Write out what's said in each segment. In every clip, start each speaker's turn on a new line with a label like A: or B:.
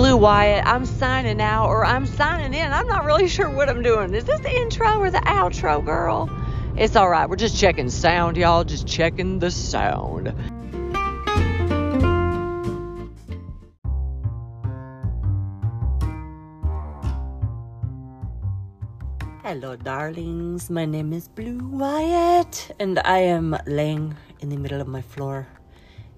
A: Blue Wyatt. I'm signing out or I'm signing in. I'm not really sure what I'm doing. Is this the intro or the outro, girl? It's all right. We're just checking sound, y'all. Just checking the sound. Hello, darlings. My name is Blue Wyatt, and I am laying in the middle of my floor.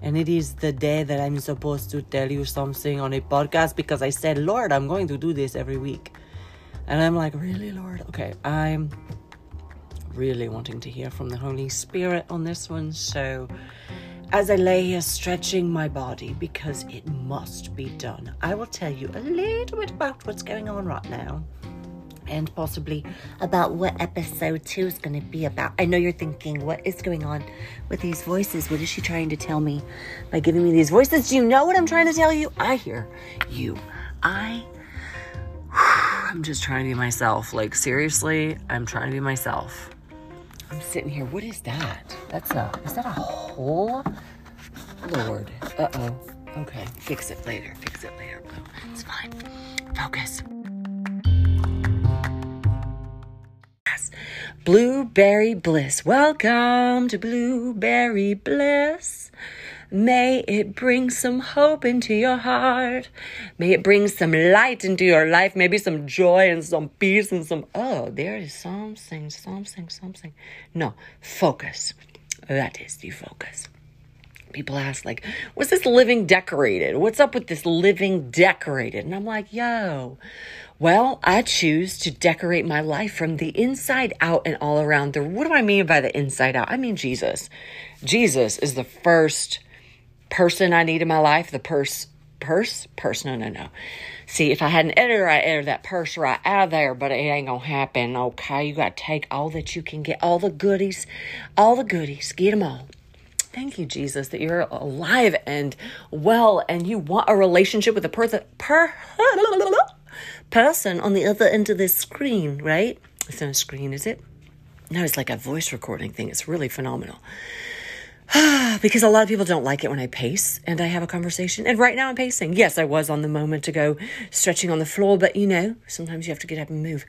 A: And it is the day that I'm supposed to tell you something on a podcast because I said, Lord, I'm going to do this every week. And I'm like, really, Lord? Okay, I'm really wanting to hear from the Holy Spirit on this one. So, as I lay here stretching my body because it must be done, I will tell you a little bit about what's going on right now and possibly about what episode two is going to be about. I know you're thinking, what is going on with these voices? What is she trying to tell me by giving me these voices? Do you know what I'm trying to tell you? I hear you. I. I'm just trying to be myself. Like, seriously, I'm trying to be myself. I'm sitting here. What is that? That's a. Is that a hole? Lord. Uh oh. Okay. Fix it later. Fix it later, Blue. It's fine. Focus. Blueberry Bliss. Welcome to Blueberry Bliss. May it bring some hope into your heart. May it bring some light into your life. Maybe some joy and some peace and some, oh, there is something, something, something. No, focus. That is the focus. People ask, like, what's this living decorated? What's up with this living decorated? And I'm like, yo, well, I choose to decorate my life from the inside out and all around. The, what do I mean by the inside out? I mean Jesus. Jesus is the first person I need in my life. The purse, purse, purse. No, no, no. See, if I had an editor, I'd edit that purse right out of there, but it ain't gonna happen. Okay, you gotta take all that you can get, all the goodies, all the goodies, get them all. Thank you, Jesus, that you're alive and well, and you want a relationship with a person. Per- person on the other end of this screen, right? It's not a screen, is it? No, it's like a voice recording thing. It's really phenomenal. because a lot of people don't like it when I pace and I have a conversation. And right now I'm pacing. Yes, I was on the moment ago stretching on the floor, but you know, sometimes you have to get up and move.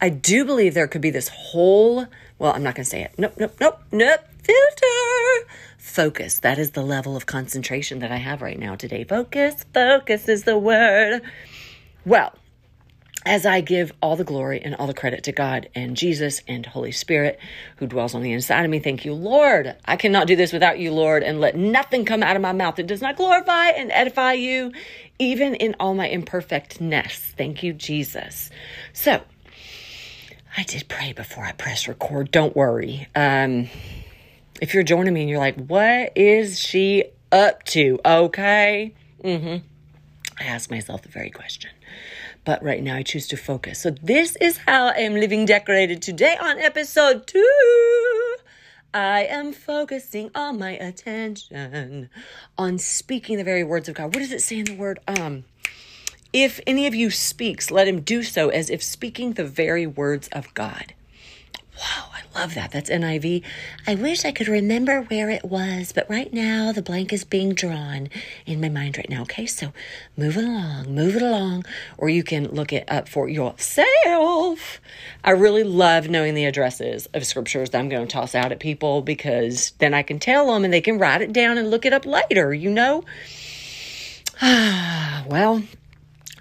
A: I do believe there could be this whole, well, I'm not going to say it. Nope, nope, nope, nope. Filter. Focus. That is the level of concentration that I have right now today. Focus. Focus is the word. Well, as I give all the glory and all the credit to God and Jesus and Holy Spirit who dwells on the inside of me. Thank you, Lord. I cannot do this without you, Lord, and let nothing come out of my mouth that does not glorify and edify you, even in all my imperfectness. Thank you, Jesus. So, I did pray before I press record. Don't worry. Um, if you're joining me and you're like, what is she up to? Okay. Mm-hmm. I ask myself the very question but right now I choose to focus. So this is how I am living decorated today on episode two. I am focusing all my attention on speaking the very words of God. What does it say in the word? Um, if any of you speaks, let him do so as if speaking the very words of God. Wow, love that. That's NIV. I wish I could remember where it was, but right now the blank is being drawn in my mind right now. Okay, so move it along, move it along, or you can look it up for yourself. I really love knowing the addresses of scriptures that I'm going to toss out at people because then I can tell them and they can write it down and look it up later, you know? well,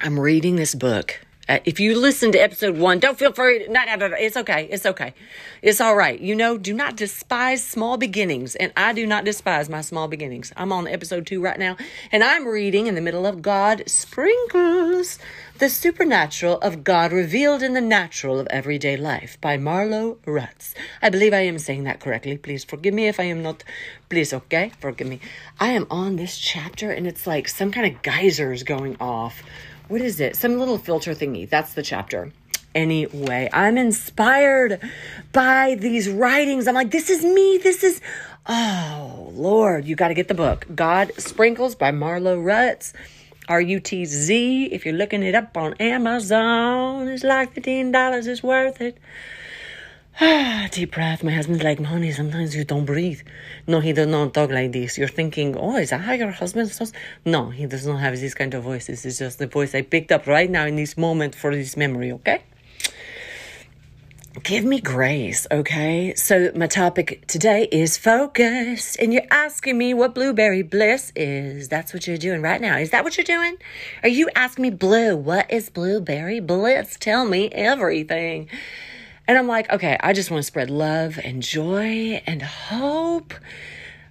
A: I'm reading this book uh, if you listen to episode one, don't feel free. Not, it's okay. It's okay. It's all right. You know, do not despise small beginnings. And I do not despise my small beginnings. I'm on episode two right now, and I'm reading in the middle of God Sprinkles the Supernatural of God Revealed in the Natural of Everyday Life by Marlo Rutz. I believe I am saying that correctly. Please forgive me if I am not. Please, okay? Forgive me. I am on this chapter, and it's like some kind of geysers going off what is it? Some little filter thingy. That's the chapter. Anyway, I'm inspired by these writings. I'm like, this is me. This is, oh, Lord, you got to get the book. God Sprinkles by Marlo Rutz. R U T Z. If you're looking it up on Amazon, it's like $15 is worth it. Deep breath. My husband's like, honey, sometimes you don't breathe. No, he does not talk like this. You're thinking, oh, is that how your husband talks? No, he does not have this kind of voice. This is just the voice I picked up right now in this moment for this memory, okay? Give me grace, okay? So, my topic today is focus. And you're asking me what blueberry bliss is. That's what you're doing right now. Is that what you're doing? Are you asking me, Blue, what is blueberry bliss? Tell me everything. And I'm like, okay, I just want to spread love and joy and hope.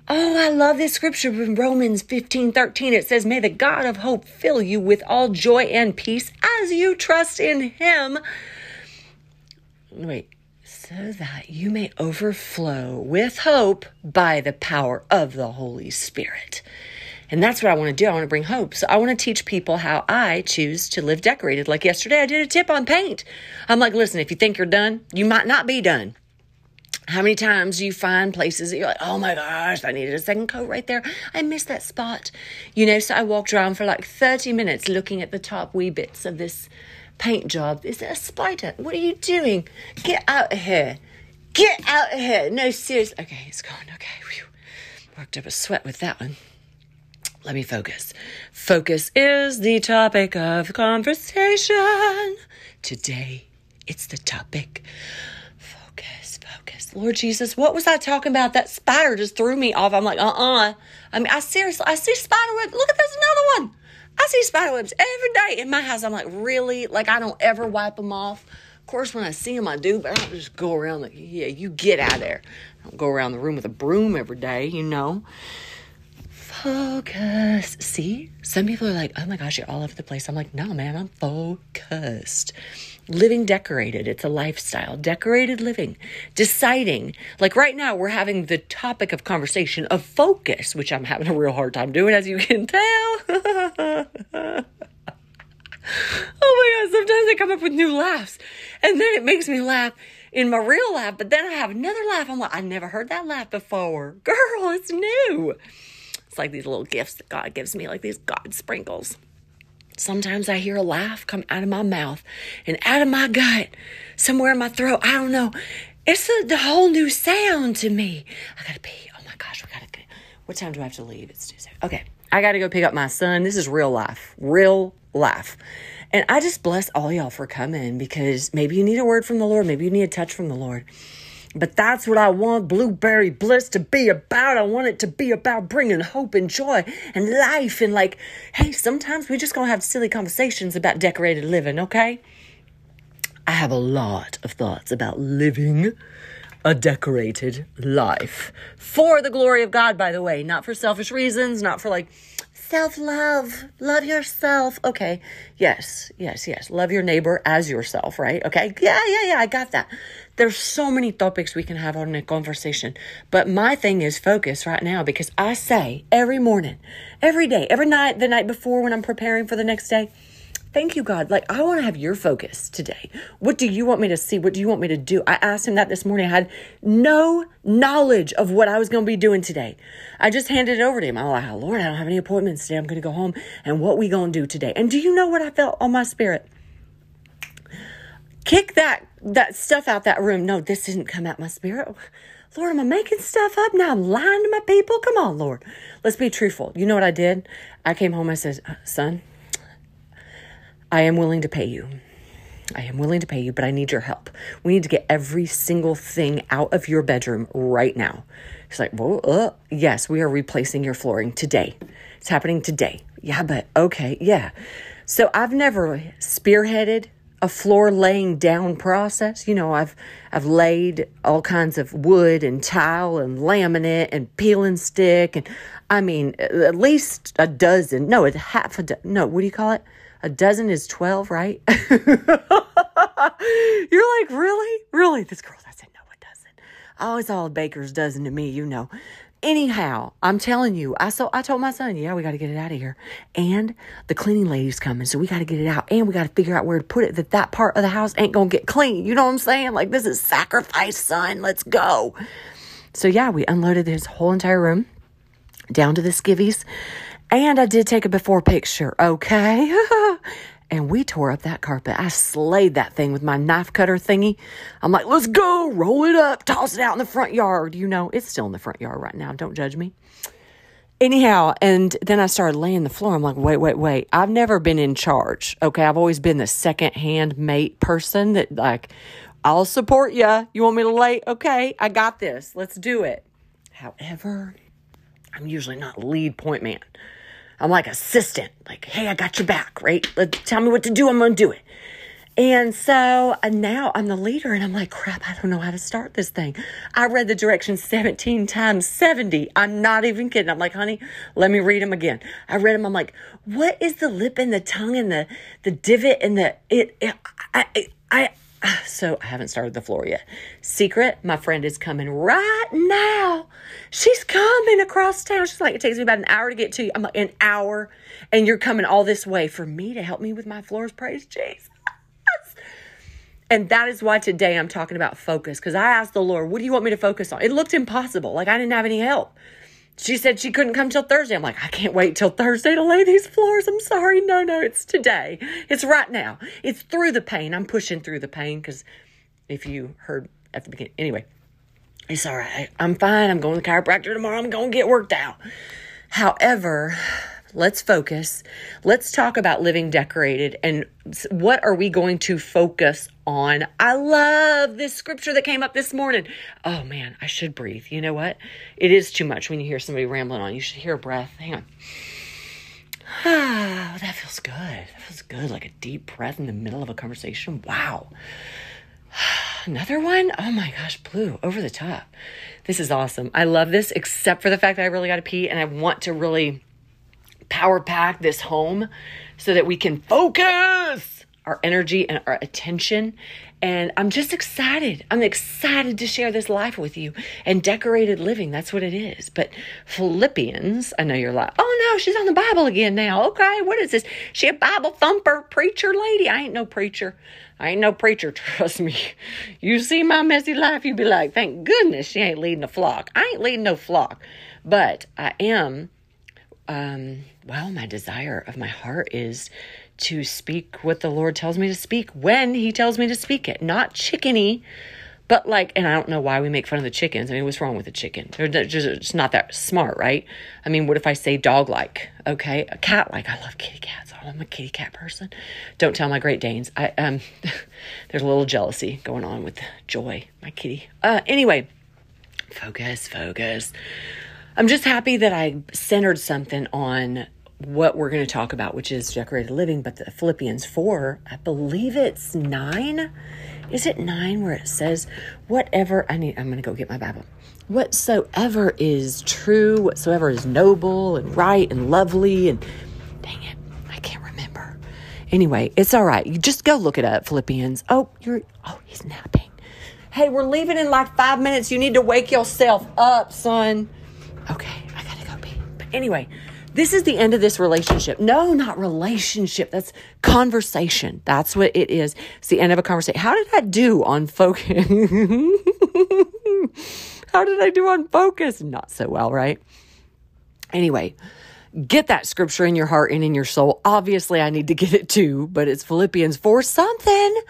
A: Oh, I love this scripture from Romans 15 13. It says, May the God of hope fill you with all joy and peace as you trust in him. Wait, so that you may overflow with hope by the power of the Holy Spirit. And that's what I want to do. I want to bring hope. So I want to teach people how I choose to live decorated. Like yesterday, I did a tip on paint. I'm like, listen, if you think you're done, you might not be done. How many times do you find places that you're like, oh my gosh, I needed a second coat right there. I missed that spot. You know, so I walked around for like 30 minutes looking at the top wee bits of this paint job. Is it a spider? What are you doing? Get out of here. Get out of here. No, seriously. Okay, it's gone. Okay. Whew. Worked up a sweat with that one. Let me focus. Focus is the topic of conversation. Today, it's the topic. Focus, focus. Lord Jesus, what was I talking about? That spider just threw me off. I'm like, uh uh-uh. uh I mean, I seriously, I see spider webs. Look at this, another one. I see spider webs every day in my house. I'm like, really? Like, I don't ever wipe them off. Of course, when I see them, I do, but I don't just go around like, yeah, you get out of there. I don't go around the room with a broom every day, you know focus. See, some people are like, oh my gosh, you're all over the place. I'm like, no, man, I'm focused. Living decorated, it's a lifestyle. Decorated living, deciding. Like right now, we're having the topic of conversation of focus, which I'm having a real hard time doing, as you can tell. oh my God, sometimes I come up with new laughs and then it makes me laugh in my real laugh, but then I have another laugh. I'm like, I never heard that laugh before. Girl, it's new. It's like these little gifts that God gives me, like these God sprinkles. Sometimes I hear a laugh come out of my mouth and out of my gut, somewhere in my throat. I don't know. It's a, a whole new sound to me. I gotta pee. Oh my gosh, we gotta go. What time do I have to leave? It's Tuesday. Okay, I gotta go pick up my son. This is real life, real life. And I just bless all y'all for coming because maybe you need a word from the Lord, maybe you need a touch from the Lord. But that's what I want Blueberry Bliss to be about. I want it to be about bringing hope and joy and life. And like, hey, sometimes we're just gonna have silly conversations about decorated living, okay? I have a lot of thoughts about living a decorated life for the glory of God, by the way, not for selfish reasons, not for like self love, love yourself. Okay, yes, yes, yes. Love your neighbor as yourself, right? Okay, yeah, yeah, yeah, I got that. There's so many topics we can have on a conversation, but my thing is focus right now because I say every morning, every day, every night, the night before when I'm preparing for the next day, Thank you, God. Like, I want to have your focus today. What do you want me to see? What do you want me to do? I asked him that this morning. I had no knowledge of what I was going to be doing today. I just handed it over to him. I'm like, Lord, I don't have any appointments today. I'm going to go home. And what we going to do today? And do you know what I felt on my spirit? Kick that, that stuff out that room. No, this didn't come out my spirit. Lord, am I making stuff up now? I'm lying to my people? Come on, Lord. Let's be truthful. You know what I did? I came home. I said, uh, son, I am willing to pay you. I am willing to pay you, but I need your help. We need to get every single thing out of your bedroom right now. She's like, well, uh, yes, we are replacing your flooring today. It's happening today. Yeah, but okay, yeah. So I've never spearheaded a floor laying down process. You know, I've I've laid all kinds of wood and tile and laminate and peel and stick and I mean at least a dozen. No, it's half a do- no. What do you call it? A dozen is 12, right? You're like, really? Really? This girl doesn't know a dozen. Oh, it's all a baker's dozen to me, you know. Anyhow, I'm telling you, I saw I told my son, yeah, we got to get it out of here. And the cleaning lady's coming, so we got to get it out and we got to figure out where to put it that that part of the house ain't to get clean. You know what I'm saying? Like this is sacrifice, son. Let's go. So yeah, we unloaded this whole entire room down to the skivvies and I did take a before picture, okay? and we tore up that carpet. I slayed that thing with my knife cutter thingy. I'm like, let's go, roll it up, toss it out in the front yard. You know, it's still in the front yard right now. Don't judge me. Anyhow, and then I started laying the floor. I'm like, wait, wait, wait. I've never been in charge. Okay. I've always been the second hand mate person that, like, I'll support you. You want me to lay? Okay. I got this. Let's do it. However, I'm usually not lead point man. I'm like assistant, like, hey, I got your back, right? Let, tell me what to do. I'm going to do it. And so uh, now I'm the leader, and I'm like, crap, I don't know how to start this thing. I read the directions 17 times 70. I'm not even kidding. I'm like, honey, let me read them again. I read them. I'm like, what is the lip and the tongue and the, the divot and the, it, it I, I, I so I haven't started the floor yet. Secret, my friend is coming right now. She's coming across town. She's like, it takes me about an hour to get to you. I'm like, an hour, and you're coming all this way for me to help me with my floors. Praise Jesus. And that is why today I'm talking about focus because I asked the Lord, what do you want me to focus on? It looked impossible. Like I didn't have any help. She said she couldn't come till Thursday. I'm like, I can't wait till Thursday to lay these floors. I'm sorry. No, no, it's today. It's right now. It's through the pain. I'm pushing through the pain because if you heard at the beginning, anyway, it's all right. I'm fine. I'm going to the chiropractor tomorrow. I'm going to get worked out. However, let's focus. Let's talk about living decorated and what are we going to focus on? I love this scripture that came up this morning. Oh man, I should breathe. You know what? It is too much when you hear somebody rambling on. You should hear a breath. Hang on. Ah, that feels good. That feels good. Like a deep breath in the middle of a conversation. Wow. Another one? Oh my gosh, blue over the top. This is awesome. I love this, except for the fact that I really got to pee and I want to really power pack this home so that we can focus our energy and our attention. And I'm just excited. I'm excited to share this life with you and decorated living. That's what it is. But Philippians, I know you're like, oh no, she's on the Bible again now. Okay, what is this? She a Bible thumper preacher lady? I ain't no preacher. I ain't no preacher, trust me. You see my messy life, you'd be like, thank goodness she ain't leading a flock. I ain't leading no flock. But I am um, well, my desire of my heart is to speak what the Lord tells me to speak when He tells me to speak it, not chickeny, but like, and I don't know why we make fun of the chickens. I mean, what's wrong with the chicken? They're just it's not that smart, right? I mean, what if I say dog like? Okay, a cat like. I love kitty cats. Oh, I'm a kitty cat person. Don't tell my Great Danes. I um, there's a little jealousy going on with Joy, my kitty. Uh, anyway, focus, focus. I'm just happy that I centered something on what we're going to talk about, which is decorated living. But the Philippians 4, I believe it's 9. Is it 9 where it says, whatever, I need, I'm going to go get my Bible. Whatsoever is true, whatsoever is noble and right and lovely and dang it, I can't remember. Anyway, it's all right. You just go look it up, Philippians. Oh, you're, oh, he's napping. Hey, we're leaving in like five minutes. You need to wake yourself up, son. Okay, I gotta go pee. But anyway, this is the end of this relationship. No, not relationship. That's conversation. That's what it is. It's the end of a conversation. How did I do on focus? How did I do on focus? Not so well, right? Anyway, get that scripture in your heart and in your soul. Obviously, I need to get it too, but it's Philippians 4 something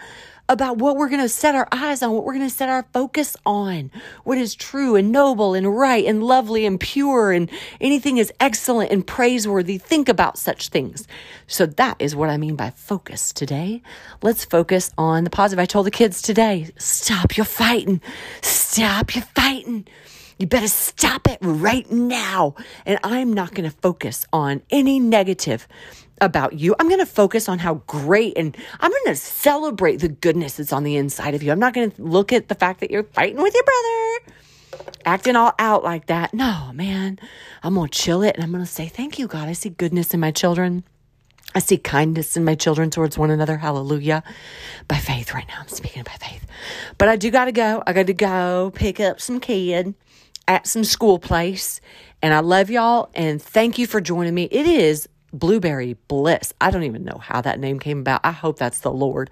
A: about what we're going to set our eyes on, what we're going to set our focus on, what is true and noble and right and lovely and pure and anything is excellent and praiseworthy. Think about such things. So that is what I mean by focus today. Let's focus on the positive. I told the kids today, stop your fighting. Stop your fighting. You better stop it right now. And I'm not going to focus on any negative about you. I'm going to focus on how great and I'm going to celebrate the goodness that's on the inside of you. I'm not going to look at the fact that you're fighting with your brother, acting all out like that. No, man. I'm going to chill it and I'm going to say, Thank you, God. I see goodness in my children. I see kindness in my children towards one another. Hallelujah. By faith, right now. I'm speaking by faith. But I do got to go. I got to go pick up some kid at some school place. And I love y'all and thank you for joining me. It is Blueberry Bliss. I don't even know how that name came about. I hope that's the Lord.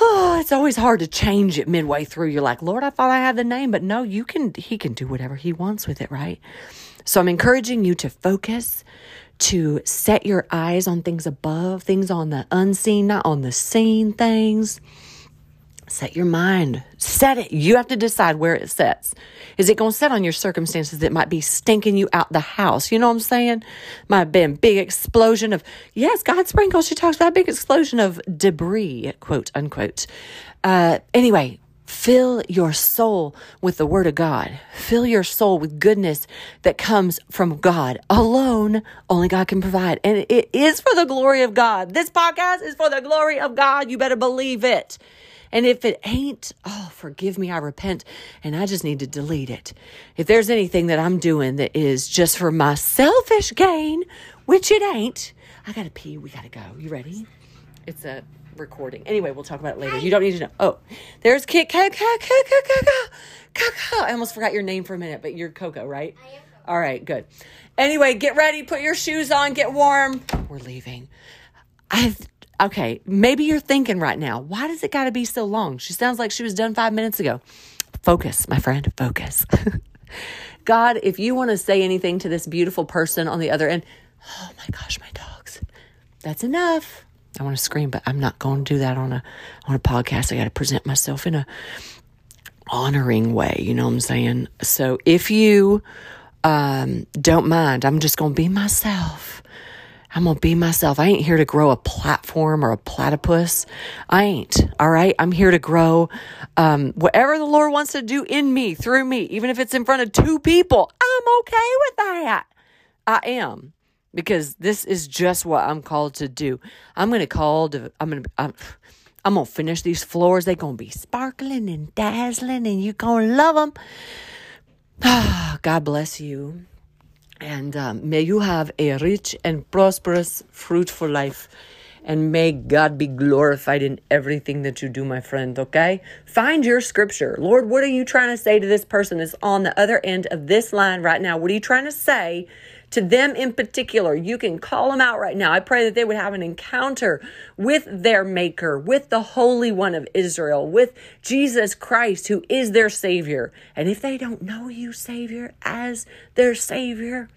A: Oh, it's always hard to change it midway through. You're like, Lord, I thought I had the name, but no, you can, He can do whatever He wants with it, right? So I'm encouraging you to focus, to set your eyes on things above, things on the unseen, not on the seen things. Set your mind, set it. You have to decide where it sets. Is it going to set on your circumstances that might be stinking you out the house? You know what I'm saying? Might have been big explosion of, yes, God sprinkles. She talks about big explosion of debris, quote unquote. Uh, anyway, Fill your soul with the Word of God. Fill your soul with goodness that comes from God alone. Only God can provide. And it is for the glory of God. This podcast is for the glory of God. You better believe it. And if it ain't, oh, forgive me, I repent, and I just need to delete it. If there's anything that I'm doing that is just for my selfish gain, which it ain't, I gotta pee, we gotta go. You ready? It's a recording. Anyway, we'll talk about it later. You don't need to know. Oh, there's Kit Coco, Coco, Coco. I almost forgot your name for a minute, but you're Coco, right? I am. All right, good. Anyway, get ready, put your shoes on, get warm. We're leaving. I've okay, maybe you're thinking right now, why does it got to be so long? She sounds like she was done 5 minutes ago. Focus, my friend, focus. God, if you want to say anything to this beautiful person on the other end, oh my gosh, my dogs. That's enough. I want to scream, but I'm not going to do that on a on a podcast. I got to present myself in a honoring way. You know what I'm saying? So if you um, don't mind, I'm just going to be myself. I'm going to be myself. I ain't here to grow a platform or a platypus. I ain't. All right. I'm here to grow um, whatever the Lord wants to do in me, through me, even if it's in front of two people. I'm okay with that. I am because this is just what I'm called to do. I'm going to call to, I'm going to, I'm, I'm going to finish these floors. They're going to be sparkling and dazzling and you're going to love them. God bless you. And um, may you have a rich and prosperous, fruitful life. And may God be glorified in everything that you do, my friend, okay? Find your scripture. Lord, what are you trying to say to this person that's on the other end of this line right now? What are you trying to say to them in particular. You can call them out right now. I pray that they would have an encounter with their Maker, with the Holy One of Israel, with Jesus Christ, who is their Savior. And if they don't know you, Savior, as their Savior,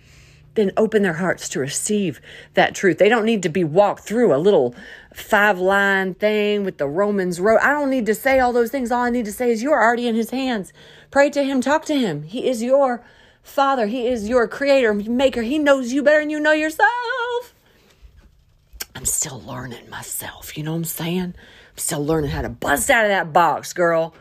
A: then open their hearts to receive that truth. They don't need to be walked through a little five line thing with the Romans road. I don't need to say all those things. All I need to say is you're already in his hands. Pray to him, talk to him. He is your Father, He is your creator, maker. He knows you better than you know yourself. I'm still learning myself. You know what I'm saying? I'm still learning how to bust out of that box, girl.